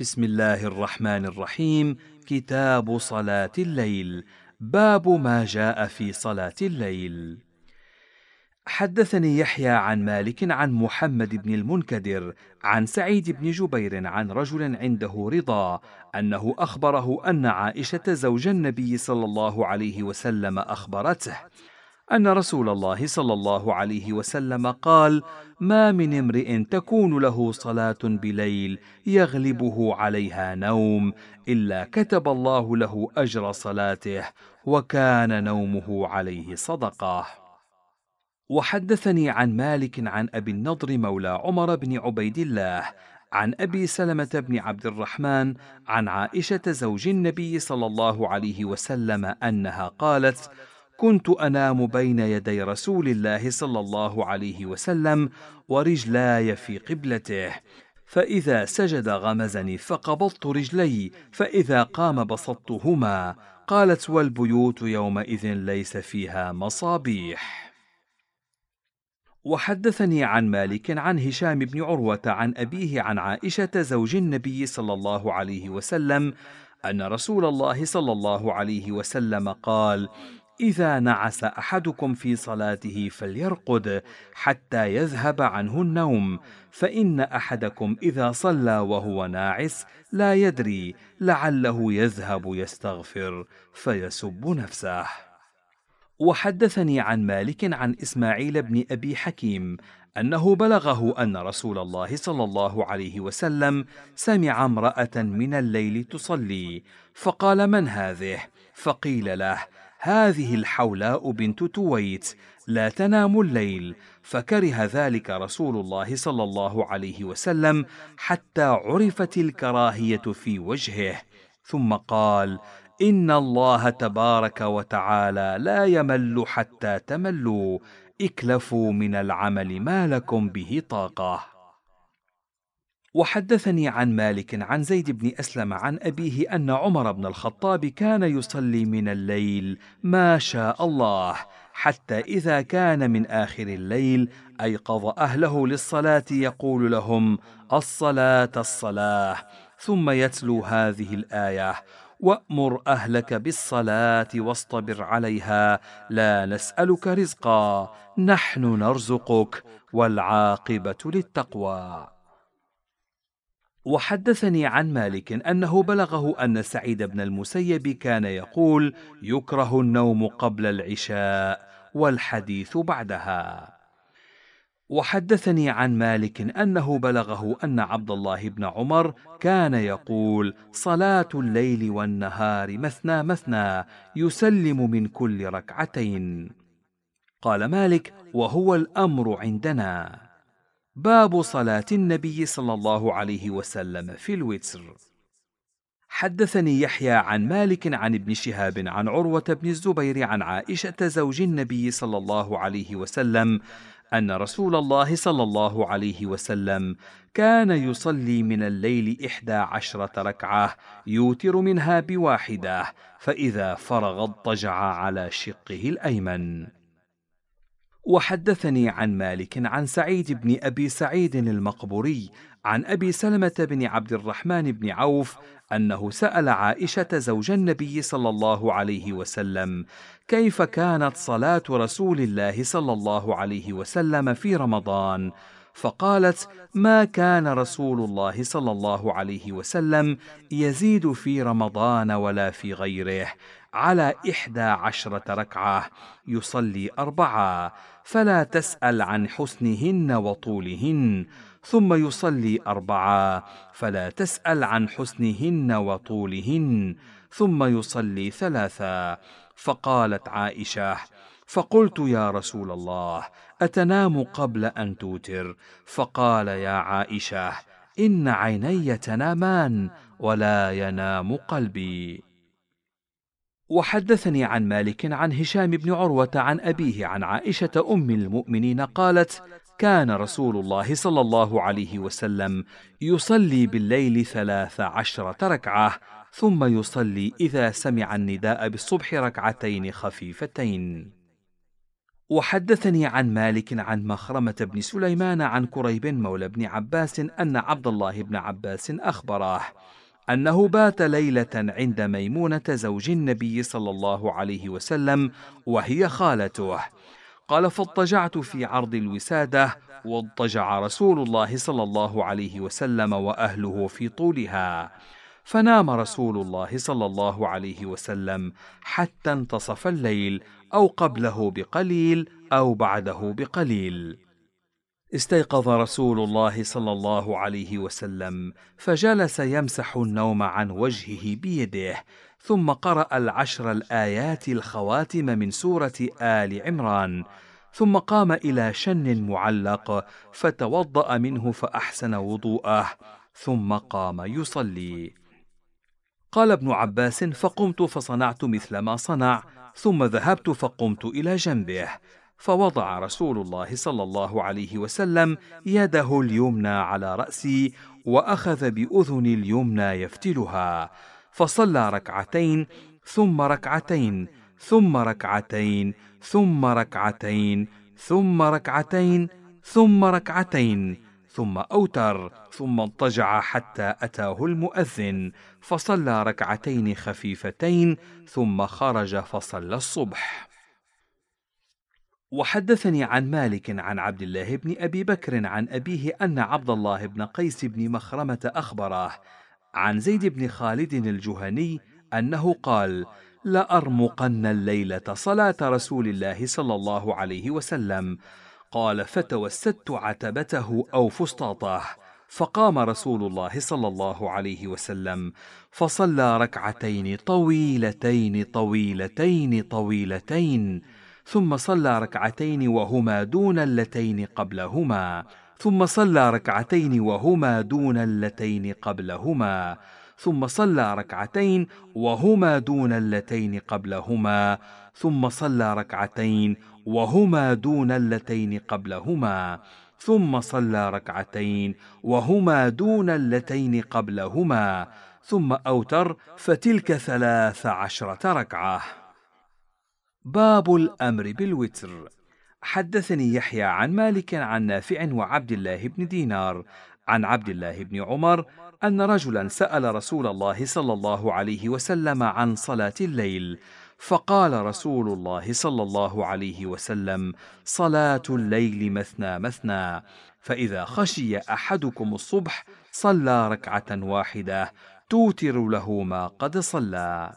بسم الله الرحمن الرحيم. كتاب صلاة الليل. باب ما جاء في صلاة الليل. حدثني يحيى عن مالك عن محمد بن المنكدر عن سعيد بن جبير عن رجل عنده رضا أنه أخبره أن عائشة زوج النبي صلى الله عليه وسلم أخبرته أن رسول الله صلى الله عليه وسلم قال ما من امرئ تكون له صلاة بليل يغلبه عليها نوم إلا كتب الله له أجر صلاته وكان نومه عليه صدقة. وحدثني عن مالك عن أبي النضر مولى عمر بن عبيد الله عن أبي سلمة بن عبد الرحمن عن عائشة زوج النبي صلى الله عليه وسلم أنها قالت كنت أنام بين يدي رسول الله صلى الله عليه وسلم ورجلاي في قبلته فإذا سجد غمزني فقبضت رجلي فإذا قام بسطتهما قالت والبيوت يومئذ ليس فيها مصابيح. وحدثني عن مالك عن هشام بن عروة عن أبيه عن عائشة زوج النبي صلى الله عليه وسلم أن رسول الله صلى الله عليه وسلم قال إذا نعس أحدكم في صلاته فليرقد حتى يذهب عنه النوم فإن أحدكم إذا صلى وهو ناعس لا يدري لعله يذهب يستغفر فيسب نفسه. وحدثني عن مالك عن إسماعيل بن أبي حكيم أنه بلغه أن رسول الله صلى الله عليه وسلم سمع امرأة من الليل تصلي فقال من هذه؟ فقيل له هذه الحولاء بنت تويت لا تنام الليل. فكره ذلك رسول الله صلى الله عليه وسلم حتى عرفت الكراهية في وجهه. ثم قال إن الله تبارك وتعالى لا يمل حتى تملوا. اكلفوا من العمل ما لكم به طاقة. وحدثني عن مالك عن زيد بن أسلم عن أبيه أن عمر بن الخطاب كان يصلي من الليل ما شاء الله حتى إذا كان من آخر الليل أيقظ أهله للصلاة يقول لهم الصلاة الصلاة ثم يتلو هذه الآية وأمر أهلك بالصلاة واصطبر عليها لا نسألك رزقا نحن نرزقك والعاقبة للتقوى. وحدثني عن مالك أنه بلغه أن سعيد بن المسيب كان يقول يكره النوم قبل العشاء والحديث بعدها. وحدثني عن مالك أنه بلغه أن عبد الله بن عمر كان يقول صلاة الليل والنهار مثنى مثنى يسلم من كل ركعتين. قال مالك وهو الأمر عندنا. باب صلاة النبي صلى الله عليه وسلم في الوتر. حدثني يحيى عن مالك عن ابن شهاب عن عروة بن الزبير عن عائشة زوج النبي صلى الله عليه وسلم أن رسول الله صلى الله عليه وسلم كان يصلي من الليل إحدى عشرة ركعة يوتر منها بواحدة فإذا فرغ اضطجع على شقه الأيمن. وحدثني عن مالك عن سعيد بن أبي سعيد المقبوري عن أبي سلمة بن عبد الرحمن بن عوف أنه سأل عائشة زوج النبي صلى الله عليه وسلم كيف كانت صلاة رسول الله صلى الله عليه وسلم في رمضان؟ فقالت ما كان رسول الله صلى الله عليه وسلم يزيد في رمضان ولا في غيره. على إحدى عشرة ركعة يصلي أربعة فلا تسأل عن حسنهن وطولهن ثم يصلي أربعة فلا تسأل عن حسنهن وطولهن ثم يصلي ثلاثة فقالت عائشة فقلت يا رسول الله أتنام قبل أن توتر؟ فقال يا عائشة إن عيني تنامان ولا ينام قلبي. وحدثني عن مالك عن هشام بن عروة عن أبيه عن عائشة أم المؤمنين قالت: كان رسول الله صلى الله عليه وسلم يصلي بالليل ثلاث عشرة ركعة، ثم يصلي إذا سمع النداء بالصبح ركعتين خفيفتين. وحدثني عن مالك عن مخرمة بن سليمان عن كريب مولى بن عباس أن عبد الله بن عباس أخبره أنه بات ليلة عند ميمونة زوج النبي صلى الله عليه وسلم وهي خالته. قال فاضطجعت في عرض الوسادة واضطجع رسول الله صلى الله عليه وسلم وأهله في طولها. فنام رسول الله صلى الله عليه وسلم حتى انتصف الليل أو قبله بقليل أو بعده بقليل. استيقظ رسول الله صلى الله عليه وسلم فجلس يمسح النوم عن وجهه بيده ثم قرأ العشر الآيات الخواتم من سورة آل عمران ثم قام إلى شن معلق فتوضأ منه فأحسن وضوءه ثم قام يصلي. قال ابن عباس فقمت فصنعت مثل ما صنع ثم ذهبت فقمت إلى جنبه فوضع رسول الله صلى الله عليه وسلم يده اليمنى على رأسي وأخذ باذني اليمنى يفتلها فصلى ركعتين ثم ركعتين ثم ركعتين ثم ركعتين ثم ركعتين ثم ركعتين ثم أوتر ثم اضطجع حتى أتاه المؤذن فصلى ركعتين خفيفتين ثم خرج فصلى الصبح. وحدثني عن مالك عن عبد الله بن أبي بكر عن أبيه أن عبد الله بن قيس بن مخرمة اخبره عن زيد بن خالد الجهني أنه قال لأرمقن الليلة صلاة رسول الله صلى الله عليه وسلم قال فتوسدت عتبته أو فسطاطه فقام رسول الله صلى الله عليه وسلم فصلى ركعتين طويلتين طويلتين طويلتين ثم صلى ركعتين وهما دون اللتين قبلهما ثم صلى ركعتين وهما دون اللتين قبلهما ثم صلى ركعتين وهما دون اللتين قبلهما ثم صلى ركعتين وهما دون اللتين قبلهما ثم صلى ركعتين وهما دون اللتين قبلهما ثم أوتر فتلك ثلاث عشرة ركعة. باب الأمر بالوتر. حدثني يحيى عن مالك عن نافع وعبد الله بن دينار. عن عبد الله بن عمر أن رجلا سأل رسول الله صلى الله عليه وسلم عن صلاة الليل. فقال رسول الله صلى الله عليه وسلم صلاة الليل مثنى مثنى. فإذا خشي أحدكم الصبح صلى ركعة واحدة. توتر له ما قد صلى.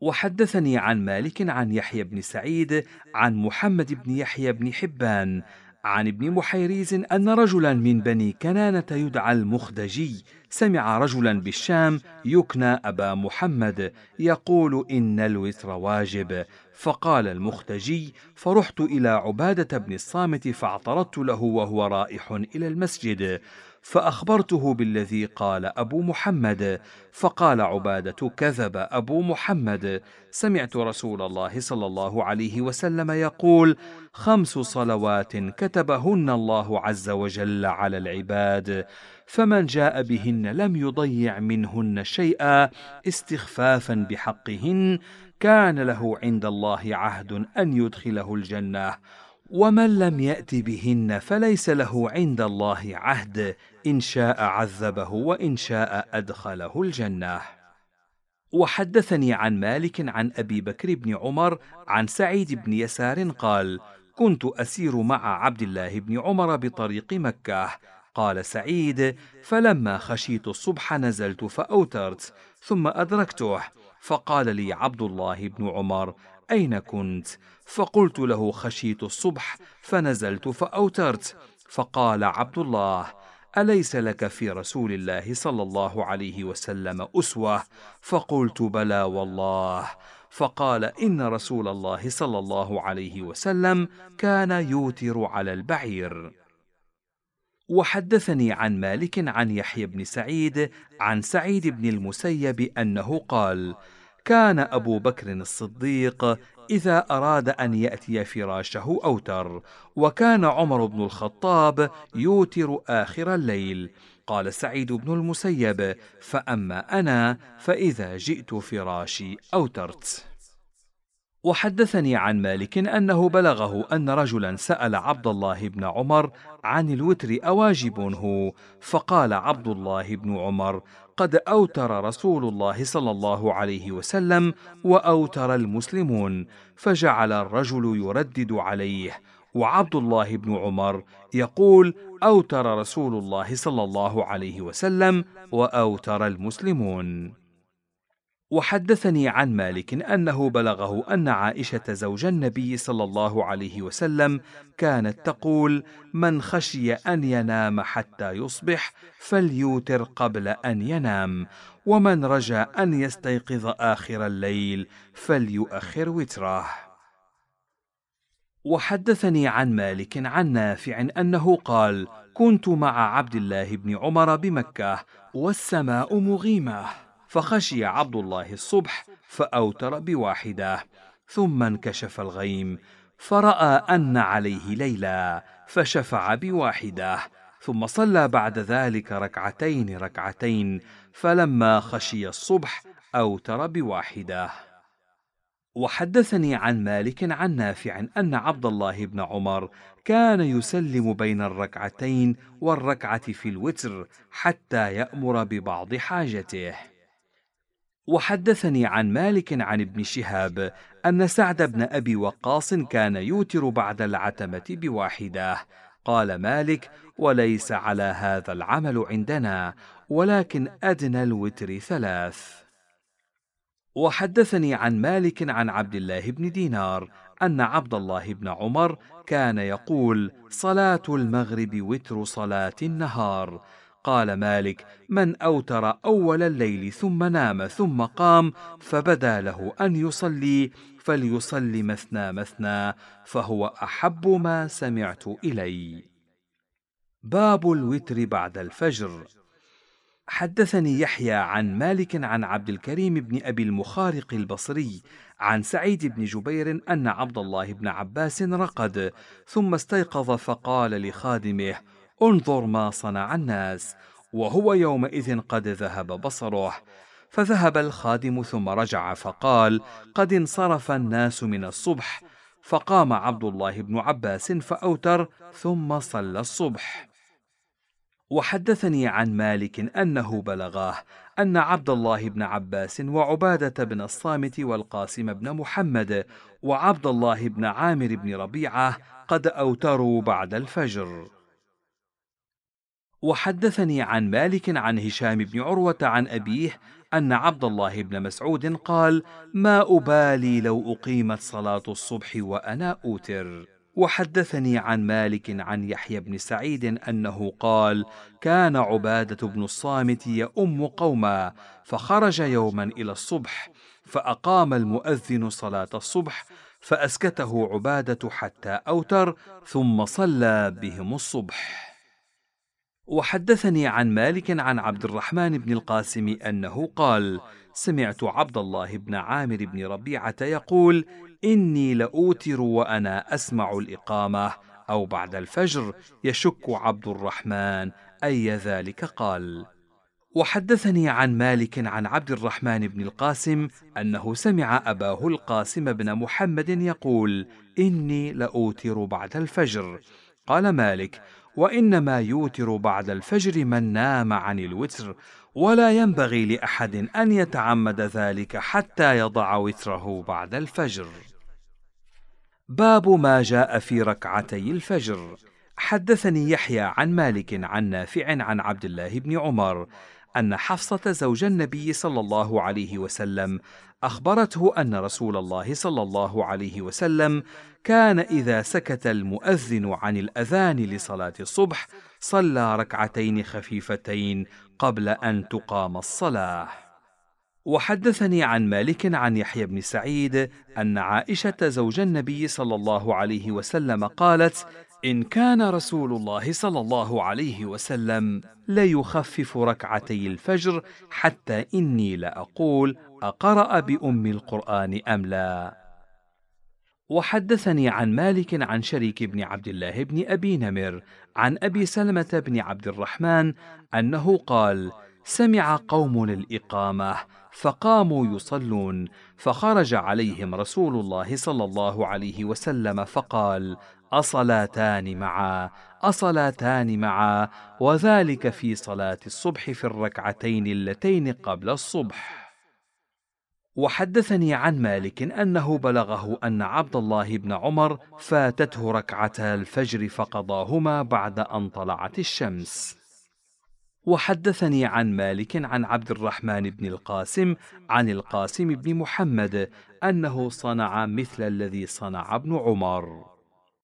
وحدثني عن مالك عن يحيى بن سعيد عن محمد بن يحيى بن حبان عن ابن محيريز أن رجلا من بني كنانة يدعى المخدجي. سمع رجلا بالشام يكنى أبا محمد يقول إن الوتر واجب. فقال المخدجي فرحت إلى عبادة بن الصامت فاعترضت له وهو رائح إلى المسجد فأخبرته بالذي قال أبو محمد فقال عبادة كذب أبو محمد سمعت رسول الله صلى الله عليه وسلم يقول خمس صلوات كتبهن الله عز وجل على العباد فمن جاء بهن لم يضيع منهن شيئا استخفافا بحقهن كان له عند الله عهد أن يدخله الجنة ومن لم يأت بهن فليس له عند الله عهد إن شاء عذبه وإن شاء أدخله الجنة. وحدثني عن مالك عن أبي بكر بن عمر عن سعيد بن يسار قال كنت أسير مع عبد الله بن عمر بطريق مكة قال سعيد فلما خشيت الصبح نزلت فأوترت ثم أدركته فقال لي عبد الله بن عمر أين كنت؟ فقلت له خشيت الصبح فنزلت فأوترت. فقال عبد الله أليس لك في رسول الله صلى الله عليه وسلم أسوة؟ فقلت بلى والله. فقال إن رسول الله صلى الله عليه وسلم كان يوتر على البعير. وحدثني عن مالك عن يحيى بن سعيد عن سعيد بن المسيب أنه قال كان أبو بكر الصديق إذا أراد أن يأتي فراشه أوتر وكان عمر بن الخطاب يوتر آخر الليل. قال سعيد بن المسيب فأما أنا فإذا جئت فراشي أوترت. وحدثني عن مالك أنه بلغه أن رجلا سأل عبد الله بن عمر عن الوتر أواجب هو فقال عبد الله بن عمر قد أوتر رسول الله صلى الله عليه وسلم وأوتر المسلمون فجعل الرجل يردد عليه وعبد الله بن عمر يقول أوتر رسول الله صلى الله عليه وسلم وأوتر المسلمون. وحدثني عن مالك أنه بلغه أن عائشة زوج النبي صلى الله عليه وسلم كانت تقول من خشي أن ينام حتى يصبح فليوتر قبل أن ينام ومن رجا أن يستيقظ آخر الليل فليؤخر وتره. وحدثني عن مالك عن نافع أنه قال كنت مع عبد الله بن عمر بمكة والسماء مغيمة. فخشي عبد الله الصبح فأوتر بواحدة ثم انكشف الغيم فرأى أن عليه ليلا فشفع بواحدة ثم صلى بعد ذلك ركعتين ركعتين فلما خشي الصبح أوتر بواحدة. وحدثني عن مالك عن نافع أن عبد الله بن عمر كان يسلم بين الركعتين والركعة في الوتر حتى يأمر ببعض حاجته. وحدثني عن مالك عن ابن شهاب أن سعد بن أبي وقاص كان يوتر بعد العتمة بواحدة. قال مالك وليس على هذا العمل عندنا ولكن أدنى الوتر ثلاث وحدثني عن مالك عن عبد الله بن دينار أن عبد الله بن عمر كان يقول صلاة المغرب وتر صلاة النهار قال مالك من أوتر أول الليل ثم نام ثم قام فبدا له أن يصلي فليصلي مثنى مثنى فهو أحب ما سمعت إلي. باب الوتر بعد الفجر. حدثني يحيى عن مالك عن عبد الكريم بن أبي المخارق البصري عن سعيد بن جبير أن عبد الله بن عباس رقد ثم استيقظ فقال لخادمه انظر ما صنع الناس. وهو يومئذ قد ذهب بصره. فذهب الخادم ثم رجع فقال قد انصرف الناس من الصبح. فقام عبد الله بن عباس فأوتر ثم صلى الصبح. وحدثني عن مالك أنه بلغاه أن عبد الله بن عباس وعبادة بن الصامت والقاسم بن محمد وعبد الله بن عامر بن ربيعة قد أوتروا بعد الفجر. وحدثني عن مالك عن هشام بن عروة عن أبيه أن عبد الله بن مسعود قال: ما أبالي لو أقيمت صلاة الصبح وأنا أوتر. وحدثني عن مالك عن يحيى بن سعيد أنه قال: كان عبادة بن الصامت يؤم قوما فخرج يوما إلى الصبح فأقام المؤذن صلاة الصبح فأسكته عبادة حتى أوتر ثم صلى بهم الصبح. وحدثني عن مالك عن عبد الرحمن بن القاسم أنه قال سمعت عبد الله بن عامر بن ربيعة يقول إني لأوتر وأنا أسمع الإقامة أو بعد الفجر يشك عبد الرحمن أي ذلك قال. وحدثني عن مالك عن عبد الرحمن بن القاسم أنه سمع أباه القاسم بن محمد يقول إني لأوتر بعد الفجر. قال مالك وإنما يوتر بعد الفجر من نام عن الوتر ولا ينبغي لأحد أن يتعمد ذلك حتى يضع وتره بعد الفجر. باب ما جاء في ركعتي الفجر. حدثني يحيى عن مالك عن نافع عن عبد الله بن عمر أن حفصة زوج النبي صلى الله عليه وسلم أخبرته أن رسول الله صلى الله عليه وسلم كان إذا سكت المؤذن عن الأذان لصلاة الصبح صلى ركعتين خفيفتين قبل أن تقام الصلاة. وحدثني عن مالك عن يحيى بن سعيد أن عائشة زوج النبي صلى الله عليه وسلم قالت إن كان رسول الله صلى الله عليه وسلم ليخفف ركعتي الفجر حتى إني لأقول أقرأ بأم القرآن أم لا. وحدثني عن مالك عن شريك بن عبد الله بن أبي نمر عن أبي سلمة بن عبد الرحمن أنه قال سمع قوم الاقامه فقاموا يصلون فخرج عليهم رسول الله صلى الله عليه وسلم فقال أصلاتان معا أصلاتان معا وذلك في صلاة الصبح في الركعتين اللتين قبل الصبح. وحدثني عن مالك أنه بلغه أن عبد الله بن عمر فاتته ركعتا الفجر فقضاهما بعد أن طلعت الشمس. وحدثني عن مالك عن عبد الرحمن بن القاسم عن القاسم بن محمد أنه صنع مثل الذي صنع ابن عمر.